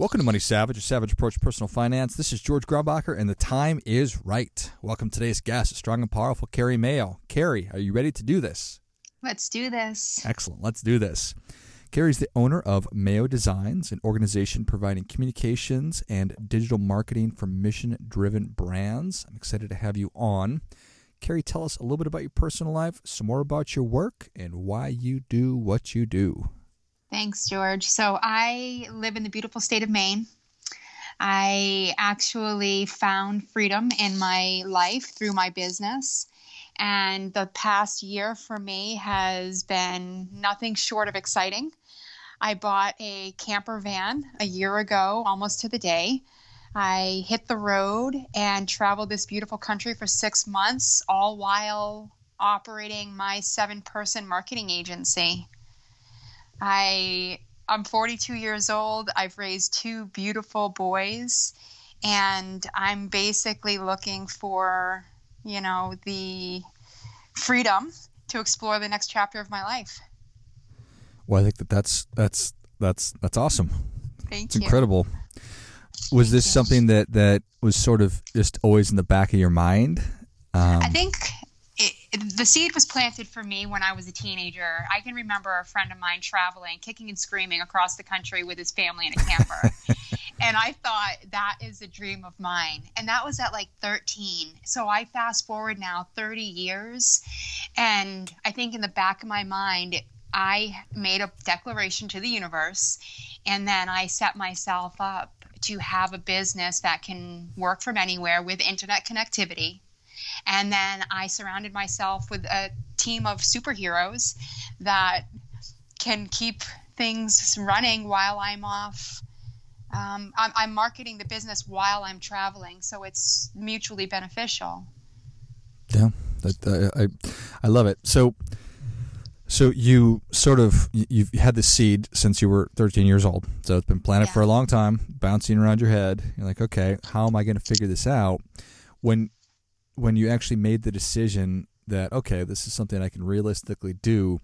Welcome to Money Savage, a savage approach to personal finance. This is George Grombacher, and the time is right. Welcome to today's guest, strong and powerful Carrie Mayo. Carrie, are you ready to do this? Let's do this. Excellent. Let's do this. Carrie's the owner of Mayo Designs, an organization providing communications and digital marketing for mission driven brands. I'm excited to have you on. Carrie, tell us a little bit about your personal life, some more about your work, and why you do what you do. Thanks, George. So I live in the beautiful state of Maine. I actually found freedom in my life through my business. And the past year for me has been nothing short of exciting. I bought a camper van a year ago, almost to the day. I hit the road and traveled this beautiful country for six months, all while operating my seven person marketing agency. I I'm 42 years old. I've raised two beautiful boys and I'm basically looking for, you know, the freedom to explore the next chapter of my life. Well, I think that that's that's that's that's awesome. Thank it's you. incredible. Was Thank this you. something that that was sort of just always in the back of your mind? Um, I think the seed was planted for me when I was a teenager. I can remember a friend of mine traveling, kicking and screaming across the country with his family in a camper. and I thought that is a dream of mine. And that was at like 13. So I fast forward now 30 years. And I think in the back of my mind, I made a declaration to the universe. And then I set myself up to have a business that can work from anywhere with internet connectivity. And then I surrounded myself with a team of superheroes that can keep things running while I'm off. Um, I'm, I'm marketing the business while I'm traveling, so it's mutually beneficial. Yeah, that, uh, I I love it. So so you sort of you- you've had the seed since you were 13 years old. So it's been planted Yeah. for a long time, bouncing around your head. You're like, okay, how am I going to figure this out? When when you actually made the decision that okay, this is something I can realistically do,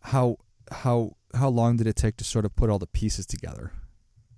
how how how long did it take to sort of put all the pieces together?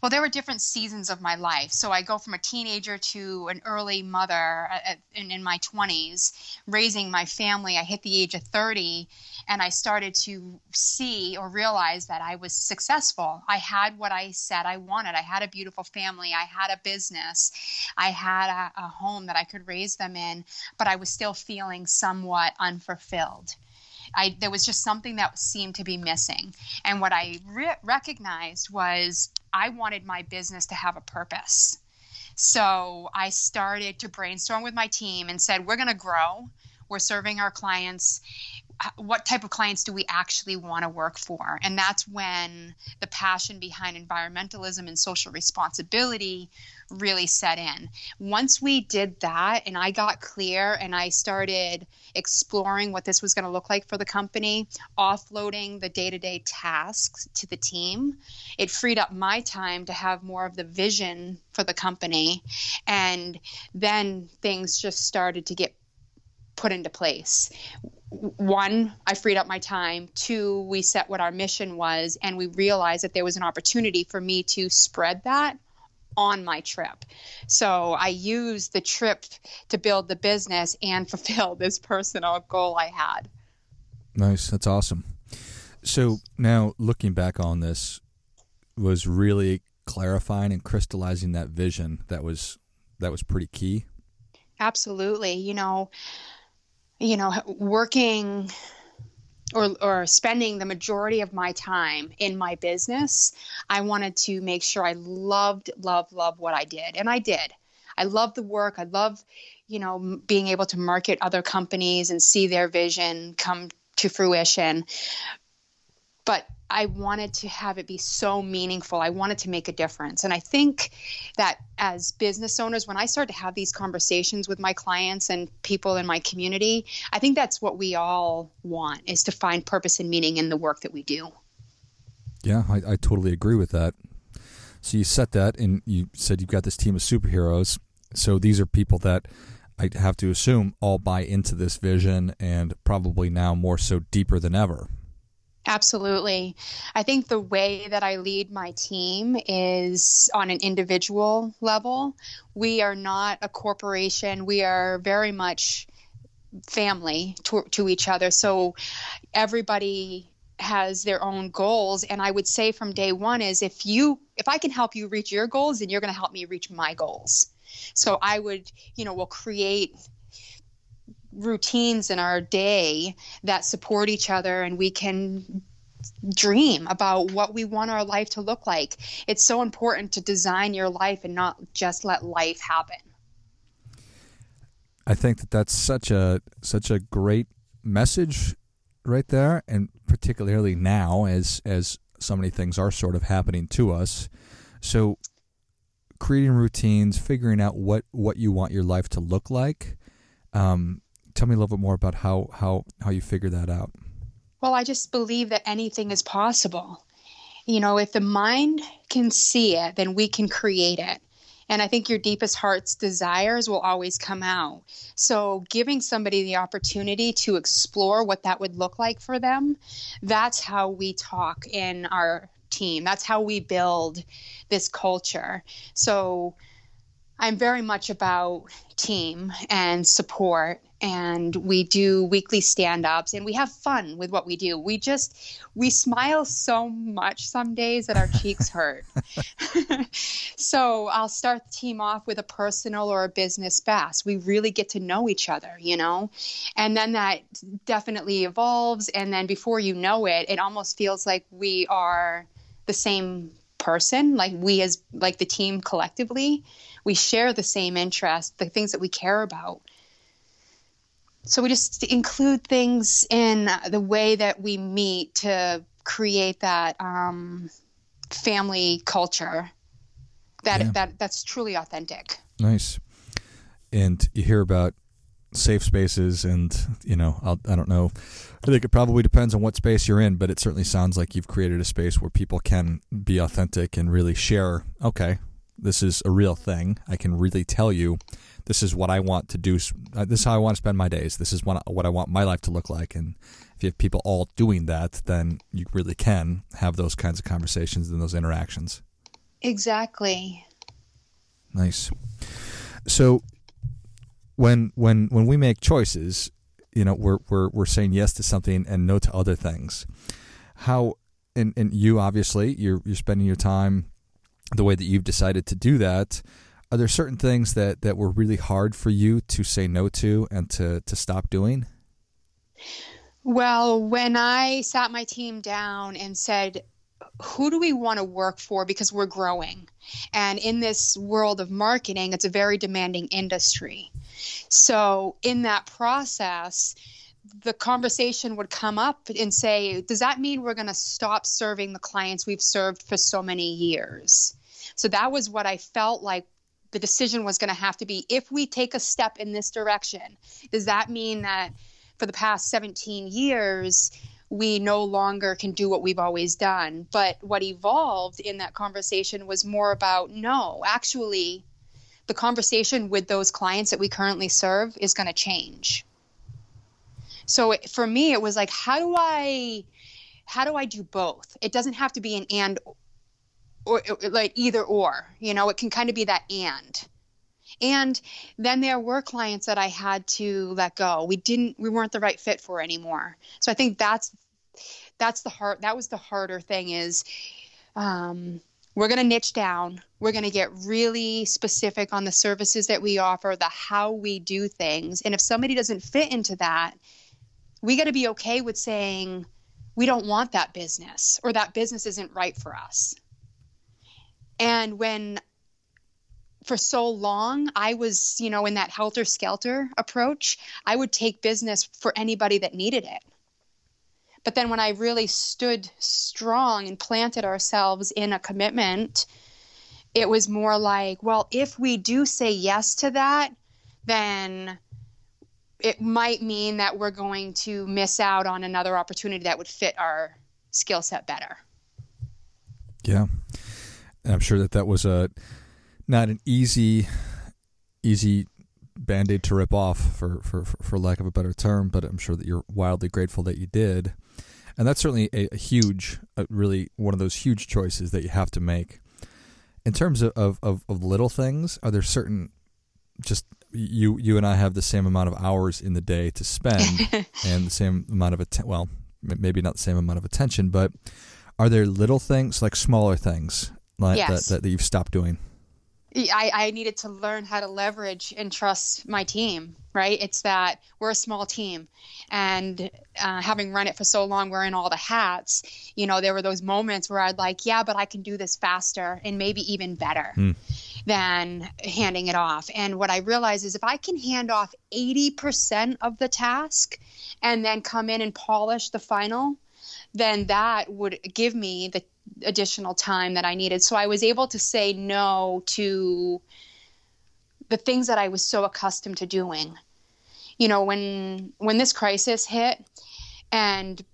Well, there were different seasons of my life. So I go from a teenager to an early mother at, in, in my 20s, raising my family. I hit the age of 30 and I started to see or realize that I was successful. I had what I said I wanted. I had a beautiful family. I had a business. I had a, a home that I could raise them in, but I was still feeling somewhat unfulfilled. I, there was just something that seemed to be missing. And what I re- recognized was I wanted my business to have a purpose. So I started to brainstorm with my team and said, we're going to grow. We're serving our clients. What type of clients do we actually want to work for? And that's when the passion behind environmentalism and social responsibility really set in. Once we did that and I got clear and I started exploring what this was going to look like for the company, offloading the day to day tasks to the team, it freed up my time to have more of the vision for the company. And then things just started to get put into place. One, I freed up my time. Two, we set what our mission was, and we realized that there was an opportunity for me to spread that on my trip. So I used the trip to build the business and fulfill this personal goal I had. Nice. That's awesome. So now looking back on this was really clarifying and crystallizing that vision that was that was pretty key. Absolutely. You know, you know, working or, or spending the majority of my time in my business, I wanted to make sure I loved, loved, loved what I did. And I did. I love the work. I love, you know, being able to market other companies and see their vision come to fruition. But I wanted to have it be so meaningful. I wanted to make a difference. And I think that as business owners, when I start to have these conversations with my clients and people in my community, I think that's what we all want is to find purpose and meaning in the work that we do. Yeah, I, I totally agree with that. So you set that and you said you've got this team of superheroes. So these are people that I have to assume all buy into this vision and probably now more so deeper than ever. Absolutely. I think the way that I lead my team is on an individual level. We are not a corporation, we are very much family to, to each other. So everybody has their own goals and i would say from day one is if you if i can help you reach your goals then you're going to help me reach my goals so i would you know we'll create routines in our day that support each other and we can dream about what we want our life to look like. It's so important to design your life and not just let life happen. I think that that's such a such a great message right there and particularly now as as so many things are sort of happening to us. So creating routines, figuring out what what you want your life to look like. Um, tell me a little bit more about how how how you figure that out. Well, I just believe that anything is possible. You know, if the mind can see it, then we can create it. And I think your deepest heart's desires will always come out. So, giving somebody the opportunity to explore what that would look like for them, that's how we talk in our team. That's how we build this culture. So, I'm very much about team and support and we do weekly stand-ups and we have fun with what we do. We just we smile so much some days that our cheeks hurt. So i'll start the team off with a personal or a business best we really get to know each other you know? And then that definitely evolves and then before you know it it almost feels like we are the same person like we as like the team collectively. We share the same interests the things that we care about so we just include things in the way that we meet to create that um, family culture that yeah. that that's truly authentic. Nice. And you hear about safe spaces, and you know, I'll, I do not know. I think it probably depends on what space you're in, but it certainly sounds like you've created a space where people can be authentic and really share. Okay, this is a real thing. I can really tell you this is what I want to do. Uh, this is how I want to spend my days. This is what, what I want my life to look like. And if you have people all doing that, then you really can have those kinds of conversations and those interactions. Exactly. Nice. So when when when we make choices, you know, we're we're we're saying yes to something and no to other things. How and and you obviously you're you're spending your time the way that you've decided to do that are there certain things that that were really hard for you to say no to and to to stop doing? Well when i sat my team down and said who do we want to work for? Because we're growing. And in this world of marketing it's a very demanding industry. So in that process the conversation would come up and say does that mean we're going to stop serving the clients we've served for so many years? So that was what I felt like the decision was going to have to be if we take a step in this direction, does that mean that for the past 17 years, we no longer can do what we've always done? But what evolved in that conversation was more about no, actually, the conversation with those clients that we currently serve is going to change. So for me, it was like, how do I how do I do both? It doesn't have to be an and or, like either or you know it can kind of be that and and then there were clients that i had to let go we didn't we weren't the right fit for anymore so i think that's that's the hard that was the harder thing is um, we're going to niche down. We're going to get really specific on the services that we offer, the how we do things. And if somebody doesn't fit into that, we got to be okay with saying, we don't want that business or that business isn't right for us. And when for so long I was, you know, in that helter skelter approach, I would take business for anybody that needed it. But then when I really stood strong and planted ourselves in a commitment, it was more like, well, if we do say yes to that, then it might mean that we're going to miss out on another opportunity that would fit our skill set better. Yeah. And I'm sure that that was a not an easy easy band-aid to rip off for, for, for lack of a better term, but I'm sure that you're wildly grateful that you did and that's certainly a, a huge, a really one of those huge choices that you have to make. In terms of, of, of, of little things, are there certain just you you and I have the same amount of hours in the day to spend and the same amount of attention. Well, maybe not the same amount of attention, but are there little things like smaller things like yes. that, that, that you've stopped doing? I, I needed to learn how to leverage and trust my team, right? It's that we're a small team. And uh, having run it for so long, wearing all the hats, you know, there were those moments where I'd like, yeah, but I can do this faster and maybe even better mm. than handing it off. And what I realized is if I can hand off 80% of the task and then come in and polish the final, then that would give me the additional time that I needed. So I was able to say no to the things that I was so accustomed to doing. You know, when when this crisis hit and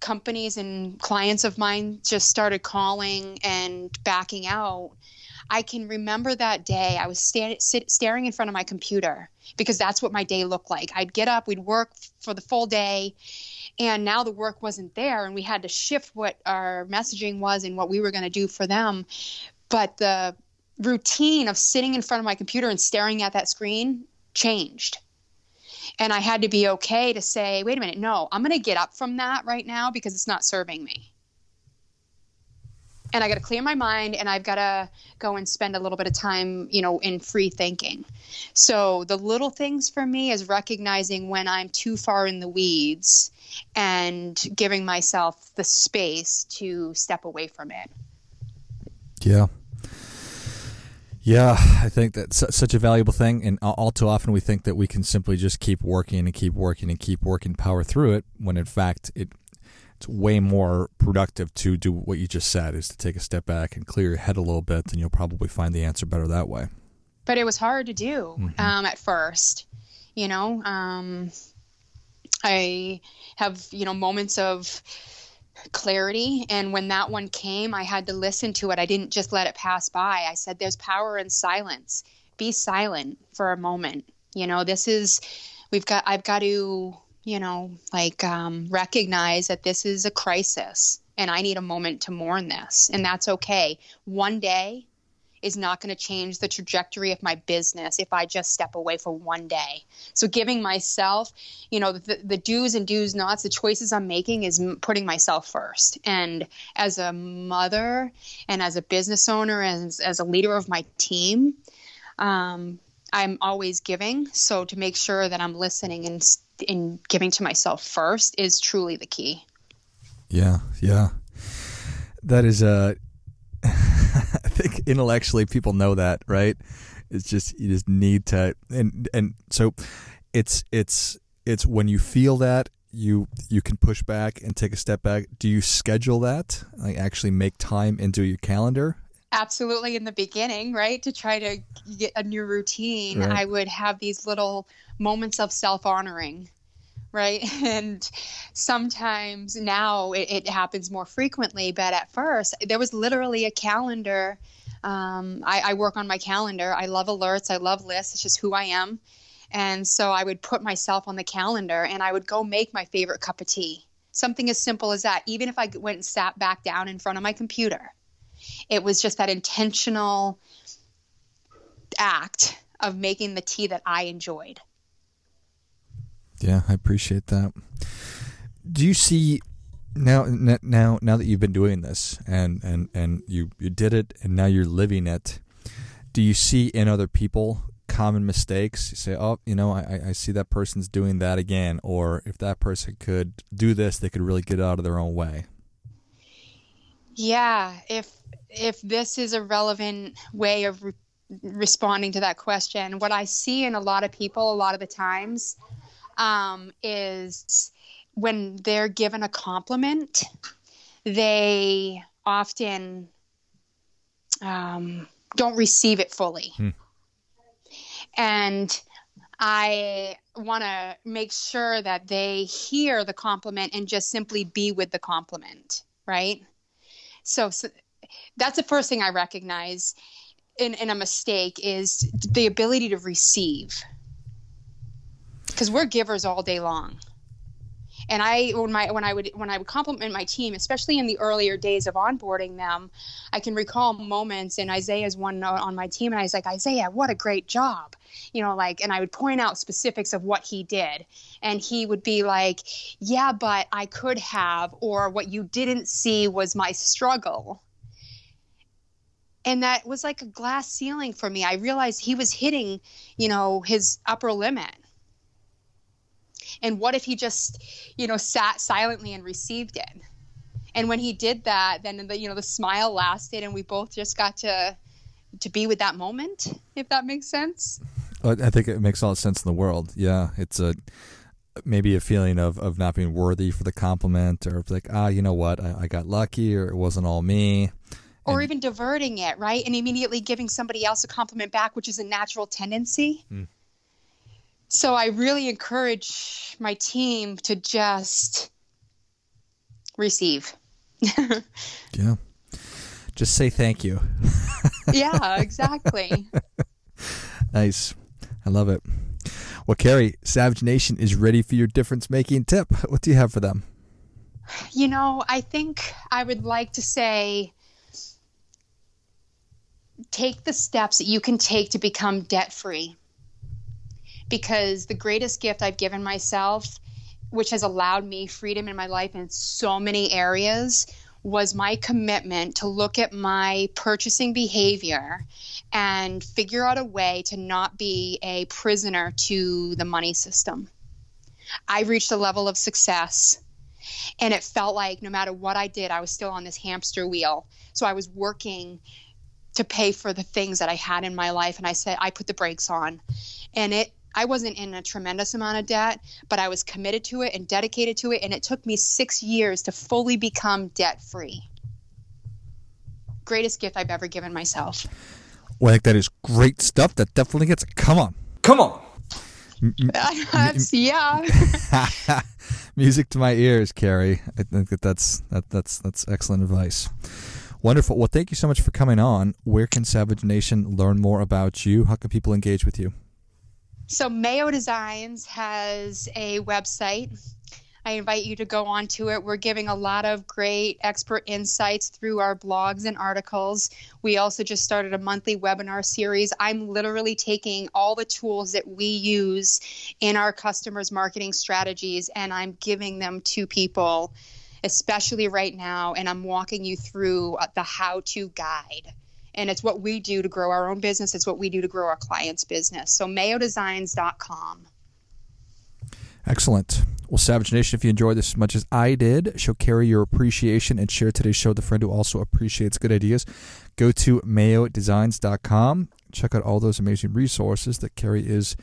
companies and clients of mine just started calling and backing out, I can remember that day. I was sta- sit, staring in front of my computer because that's what my day looked like. I'd get up, we'd work for the full day, and now the work wasn't there and we had to shift what our messaging was and what we were going to do for them but the routine of sitting in front of my computer and staring at that screen changed and i had to be okay to say wait a minute no i'm going to get up from that right now because it's not serving me and I got to clear my mind and I've got to go and spend a little bit of time, you know, in free thinking. So the little things for me is recognizing when I'm too far in the weeds and giving myself the space to step away from it. Yeah. Yeah, I think that's such a valuable thing. And all too often we think that we can simply just keep working and keep working and keep working, power through it, when in fact it it's way more productive to do what you just said is to take a step back and clear your head a little bit and you'll probably find the answer better that way. But it was hard to do mm-hmm. um, at first you know? Um, i have you know moments of clarity and when that one came i had to listen to it. I didn't just let it pass by. I said there's power in silence. Be silent for a moment. You know this is we've got i've got to you know, like um, recognize that this is a crisis and I need a moment to mourn this. And that's okay. One day is not going to change the trajectory of my business if I just step away for one day. So giving myself, you know, the, the do's and do's nots, the choices I'm making is putting myself first. And as a mother and as a business owner and as, as a leader of my team, um, I'm always giving. So to make sure that I'm listening and in giving to myself first is truly the key. Yeah, yeah. That is a. Uh, I think intellectually people know that, right? It's just you just need to and and so it's it's it's when you feel that you you can push back and take a step back. Do you schedule that? Like actually make time into your calendar absolutely in the beginning, right? To try to get a new routine, right. I would have these little moments of self honoring, right? And sometimes now it, it, happens more frequently, but at first there was literally a calendar. Um, I, I work on my calendar. I love alerts, I love lists, it's just who I am. And so I would put myself on the calendar and I would go make my favorite cup of tea. Something as simple as that, even if I went and sat back down in front of my computer it was just that intentional act of making the tea that I enjoyed. Yeah, I appreciate that. Do you see Now, now, now that you've been doing this, and and and you you did it, and now you're living it. Do you see in other people common mistakes? You say, oh, you know, I, I see that person's doing that again, or if that person could do this, they could really get out of their own way. Yeah, if if this is a relevant way of re- responding to that question, what I see in a lot of people a lot of the times um, is when they're given a compliment, they often um, don't receive it fully. Hmm. And I want to make sure that they hear the compliment and just simply be with the compliment, right? So, so that's the first thing I recognize in, in a mistake is the ability to receive. Because we're givers all day long. And I when my when I would when I would compliment my team, especially in the earlier days of onboarding them, I can recall moments and Isaiah's one uh, on my team and I was like, Isaiah, what a great job. You know, like and I would point out specifics of what he did. And he would be like, Yeah, but I could have, or what you didn't see was my struggle and that was like a glass ceiling for me. I realized he was hitting, you know, his upper limit. And what if he just, you know, sat silently and received it? And when he did that, then the you know the smile lasted, and we both just got to to be with that moment. If that makes sense. I think it makes all the sense in the world. Yeah, it's a maybe a feeling of, of not being worthy for the compliment, or like ah, you know what, I, I got lucky, or it wasn't all me or even diverting it, right? And immediately giving somebody else a compliment back, which is a natural tendency. Mm. So I really encourage my team to just receive. yeah. Just say thank you. yeah, exactly. nice. I love it. Well, Carrie, Savage Nation is ready for your difference making tip. What do you have for them? You know, I think I would like to say take the steps that you can take to become debt free. Because the greatest gift I've given myself, which has allowed me freedom in my life in so many areas, was my commitment to look at my purchasing behavior and figure out a way to not be a prisoner to the money system. I reached a level of success and it felt like no matter what I did, I was still on this hamster wheel. So I was working to pay for the things that I had in my life. And I said, I put the brakes on. And it, I wasn't in a tremendous amount of debt, but I was committed to it and dedicated to it. And it took me six years to fully become debt free. Greatest gift I've ever given myself. Well, I think that is great stuff. That definitely gets it. Come on. Come on. that's, yeah. Music to my ears, Carrie. I think that that's that, that's that's excellent advice. Wonderful. Well, thank you so much for coming on. Where can Savage Nation learn more about you? How can people engage with you? So, Mayo Designs has a website. I invite you to go on to it. We're giving a lot of great expert insights through our blogs and articles. We also just started a monthly webinar series. I'm literally taking all the tools that we use in our customers' marketing strategies and I'm giving them to people especially right now. And I'm walking you through uh, the how to guide. And it's what we do to grow our own business, it's what we do to grow our clients' business. So, mayodesigns.com. Excellent. Well, Savage Nation, if you enjoyed this as much as I did, show Carrie your appreciation and share today's show with a friend who also appreciates good ideas. Go to mayodesigns.com. Check out all those amazing resources that Carrie is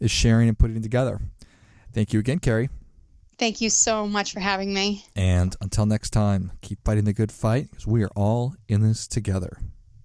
is sharing and putting together. Thank you again, Carrie. Thank you so much for having me. And until next time, keep fighting the good fight because we are all in this together.